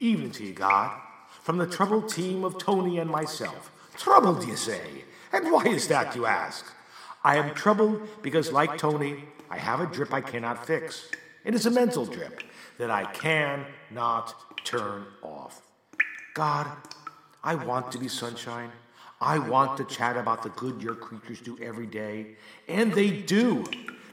Evening to you, God. From the troubled team of Tony and myself. Troubled, you say? And why is that, you ask? I am troubled because, like Tony, I have a drip I cannot fix. It is a mental drip that I cannot turn off. God, I want to be sunshine. I want to chat about the good your creatures do every day. And they do.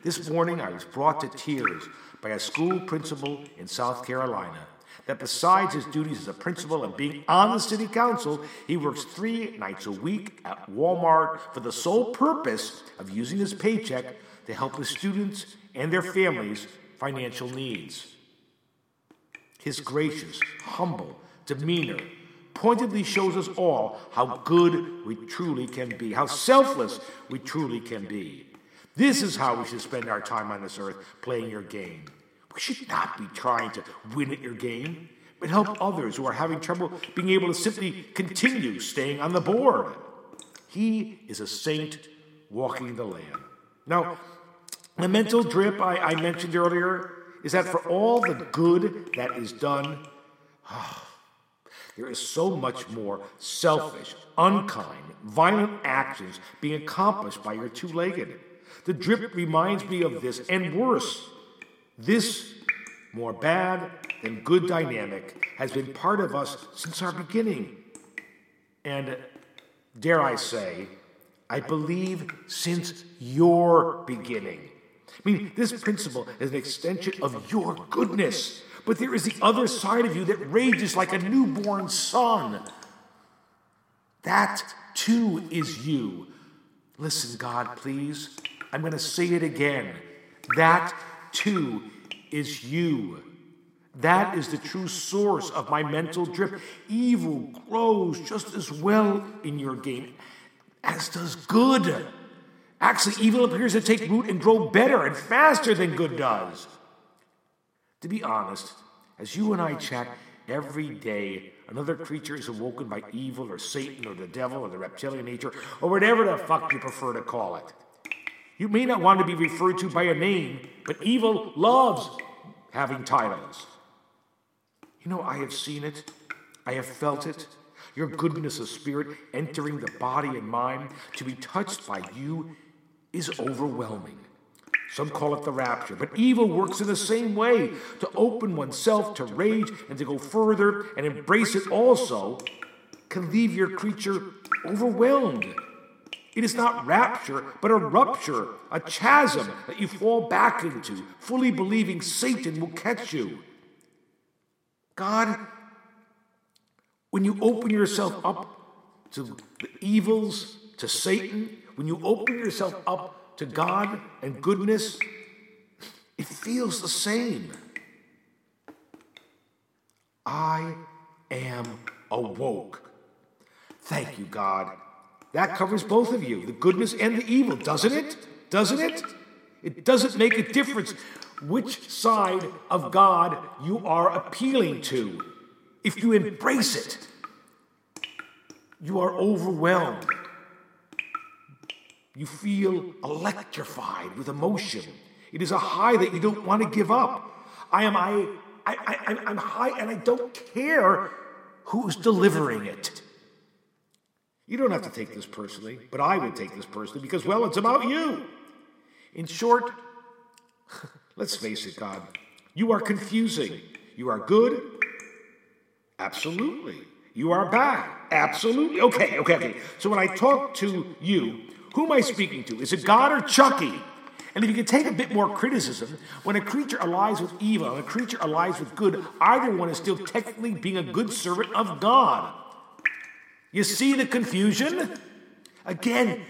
This morning I was brought to tears by a school principal in South Carolina that besides his duties as a principal and being on the city council, he works three nights a week at Walmart for the sole purpose of using his paycheck to help his students and their families' financial needs. His gracious, humble demeanor pointedly shows us all how good we truly can be, how selfless we truly can be. This is how we should spend our time on this earth, playing your game. We should not be trying to win at your game, but help others who are having trouble being able to simply continue staying on the board. He is a saint walking the land. Now, the mental drip I, I mentioned earlier is that for all the good that is done, oh, there is so much more selfish, unkind, violent actions being accomplished by your two legged. The drip reminds me of this, and worse. This more bad than good dynamic has been part of us since our beginning. And dare I say, I believe since your beginning. I mean, this principal is an extension of your goodness. But there is the other side of you that rages like a newborn son. That too is you. Listen, God, please. I'm going to say it again. That too is you. That is the true source of my mental drip. Evil grows just as well in your game as does good. Actually, evil appears to take root and grow better and faster than good does. To be honest, as you and I chat every day, another creature is awoken by evil or Satan or the devil or the reptilian nature or whatever the fuck you prefer to call it. You may not want to be referred to by a name, but evil loves having titles. You know, I have seen it, I have felt it. Your goodness of spirit entering the body and mind to be touched by you is overwhelming. Some call it the rapture, but evil works in the same way to open oneself to rage and to go further and embrace it also can leave your creature overwhelmed. It is not rapture, but a rupture, a chasm that you fall back into, fully believing Satan will catch you. God, when you open yourself up to the evils, to Satan, when you open yourself up to God and goodness, it feels the same. I am awoke. Thank you, God. That covers both of you, the goodness and the evil, doesn't it? Doesn't it? It doesn't make a difference which side of God you are appealing to. If you embrace it, you are overwhelmed. You feel electrified with emotion. It is a high that you don't want to give up. I am I, I, I I'm high and I don't care who's delivering it. You don't have to take this personally, but I would take this personally because, well, it's about you. In short, let's face it, God, you are confusing. You are good? Absolutely. You are bad? Absolutely. Okay, okay, okay. So when I talk to you, who am I speaking to? Is it God or Chucky? And if you can take a bit more criticism, when a creature allies with evil and a creature allies with good, either one is still technically being a good servant of God. You see the confusion? Again,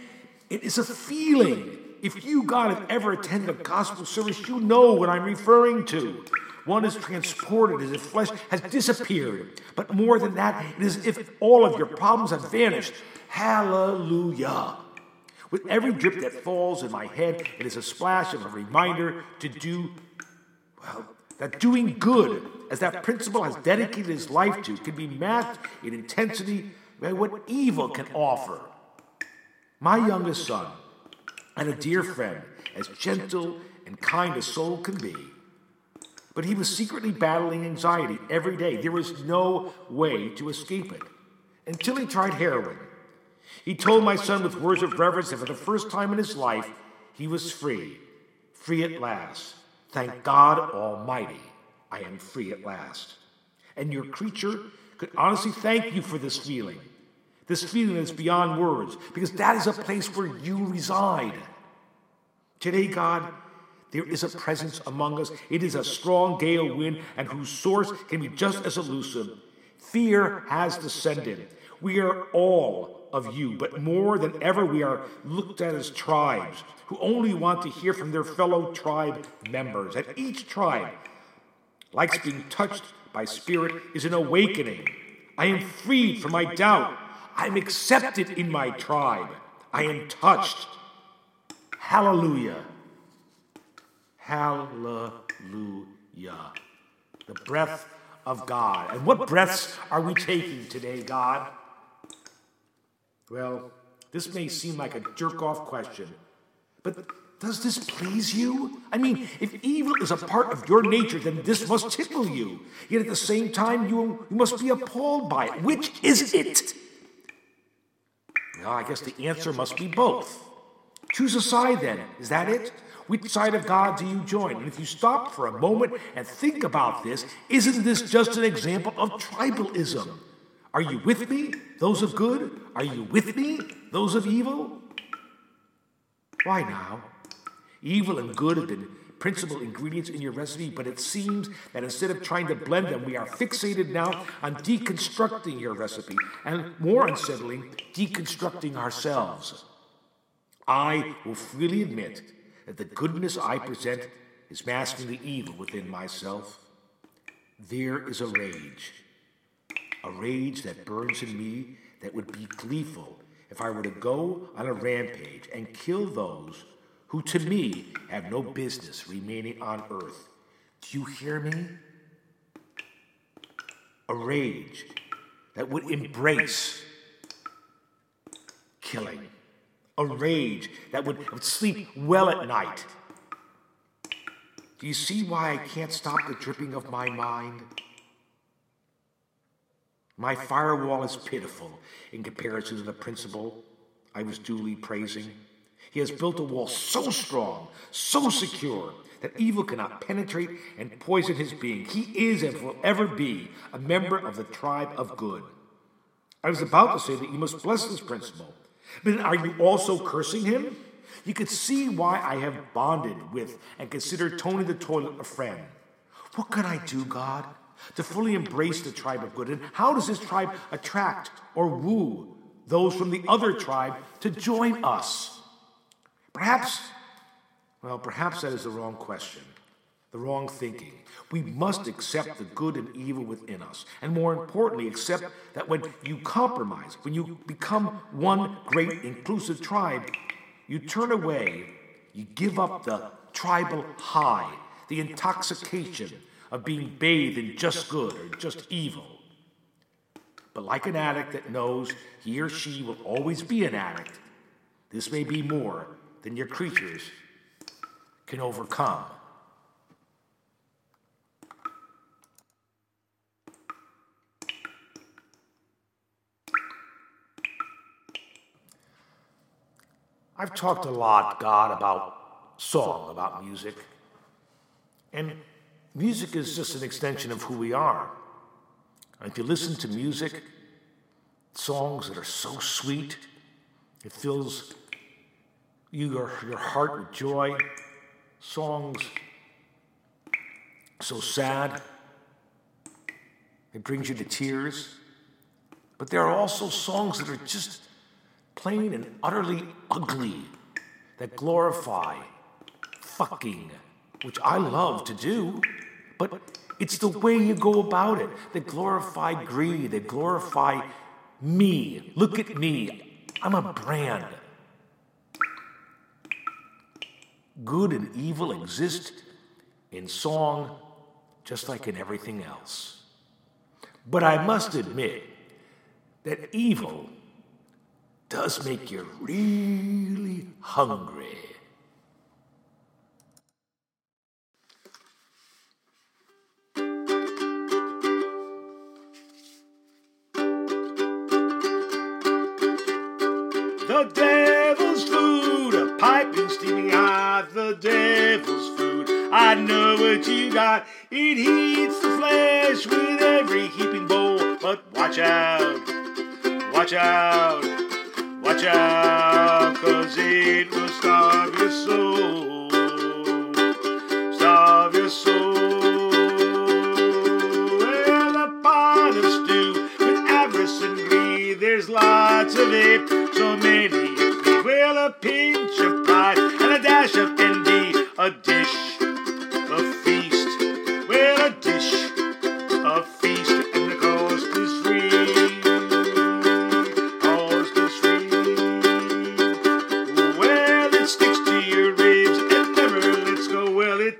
it is a feeling. If you, God, have ever attended a gospel service, you know what I'm referring to. One is transported as if flesh has disappeared. But more than that, it is as if all of your problems have vanished. Hallelujah. With every drip that falls in my head, it is a splash of a reminder to do, well, that doing good, as that principal has dedicated his life to, can be matched in intensity by what evil can offer. My youngest son, and a dear friend, as gentle and kind a soul can be, But he was secretly battling anxiety every day. There was no way to escape it until he tried heroin. He told my son with words of reverence that for the first time in his life, he was free, free at last. Thank God Almighty, I am free at last. And your creature could honestly thank you for this feeling, this feeling that's beyond words, because that is a place where you reside. Today, God, there is a presence among us. It is a strong gale wind, and whose source can be just as elusive. Fear has descended. We are all of you, but more than ever, we are looked at as tribes who only want to hear from their fellow tribe members. And each tribe likes being touched by spirit is an awakening. I am freed from my doubt. I'm accepted in my tribe. I am touched. Hallelujah. Hallelujah. The breath of God. And what breaths are we taking today, God? Well, this may seem like a jerk off question, but does this please you? I mean, if evil is a part of your nature, then this must tickle you. Yet at the same time, you, you must be appalled by it. Which is it? Well, I guess the answer must be both. Choose a side then. Is that it? Which side of God do you join? And if you stop for a moment and think about this, isn't this just an example of tribalism? Are you with me, those of good? Are you with me, those of evil? Why now? Evil and good have been principal ingredients in your recipe, but it seems that instead of trying to blend them, we are fixated now on deconstructing your recipe, and more unsettling, deconstructing ourselves. I will freely admit that the goodness I present is masking the evil within myself. There is a rage, a rage that burns in me that would be gleeful if I were to go on a rampage and kill those who to me have no business remaining on earth. Do you hear me? A rage that would embrace killing a rage that would, would sleep well at night. Do you see why I can't stop the dripping of my mind? My firewall is pitiful in comparison to the principal I was duly praising. He has built a wall so strong, so secure, that evil cannot penetrate and poison his being. He is and will ever be a member of the tribe of good. I was about to say that you must bless this principal but are you also cursing him? You could see why I have bonded with and considered Tony the Toilet a friend. What can I do, God, to fully embrace the tribe of good? And how does this tribe attract or woo those from the other tribe to join us? Perhaps, well, perhaps that is the wrong question the wrong thinking. We must accept the good and evil within us. And more importantly, accept that when you compromise, when you become one great inclusive tribe, you turn away, you give up the tribal high, the intoxication of being bathed in just good or just evil. But like an addict that knows he or she will always be an addict, this may be more than your creatures can overcome. I've talked a lot, God, about song, about music. And music is just an extension of who we are. And if you listen to music, songs that are so sweet, it fills you, your, your heart with joy. Songs so sad, it brings you to tears. But there are also songs that are just plain and utterly ugly that glorify fucking, which I love to do, but it's the way you go about it that glorify greed, that glorify me. Look at me. I'm a brand. Good and evil exist in song just like in everything else. But I must admit that evil does make you really hungry. The day food, a piping steaming hot, the devil's food. I know what you got, it heats the flesh with every heaping bowl. But watch out, watch out, watch out, cause it will starve your soul. Starve your soul. Well, a pot of stew with avarice and greed, there's lots of it,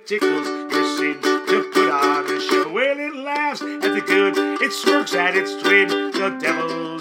Tickles your sin to put on a show. Well, it laughs at the good, it smirks at its twin, the devil's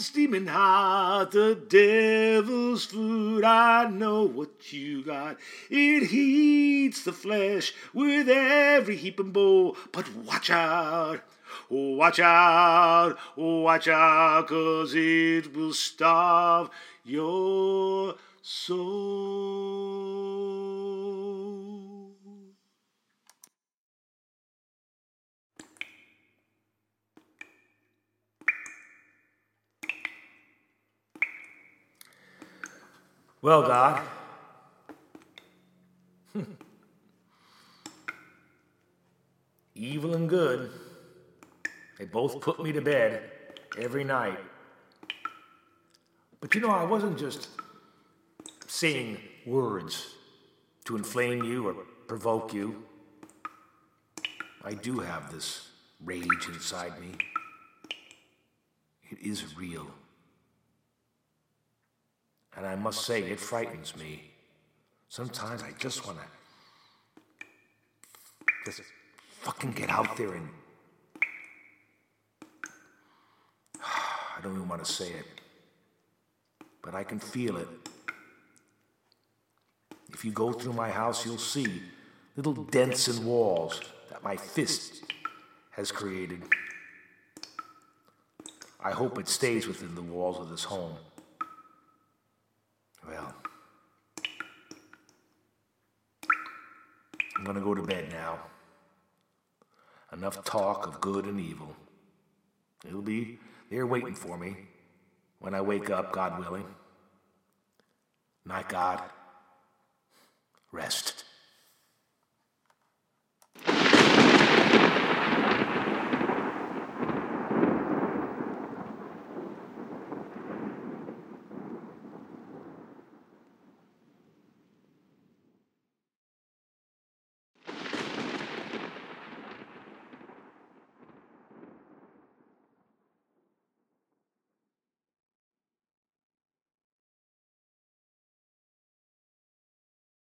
steaming hot. The devil's food, I know what you got. It heats the flesh with every heaping bowl. But watch out, oh, watch out, oh, watch out, cause it will starve your soul. Well, God, evil and good, they both put me to bed every night. But you know, I wasn't just saying words to inflame you or provoke you. I do have this rage inside me. It is real. And I must say, it frightens me. Sometimes I just want to just fucking get out there and. I don't even want to say it, but I can feel it. If you go through my house, you'll see little dents in walls that my fist has created. I hope it stays within the walls of this home. Well, I'm gonna go to bed now. Enough talk of good and evil. It'll be there waiting for me when I wake up, God willing. Night, God. Rest.